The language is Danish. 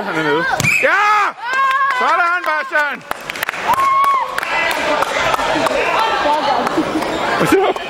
nede, han er nede. Ja! Sådan, Bastian! Hvad siger du?